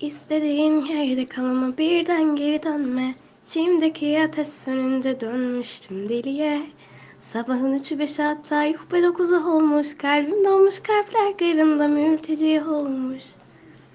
İstediğin yerde kalama birden geri dönme. İçimdeki ateş sönünce dönmüştüm deliye. Sabahın üçü beş hatta yuh be dokuzu ah olmuş. Kalbim dolmuş kalpler garında mülteci olmuş.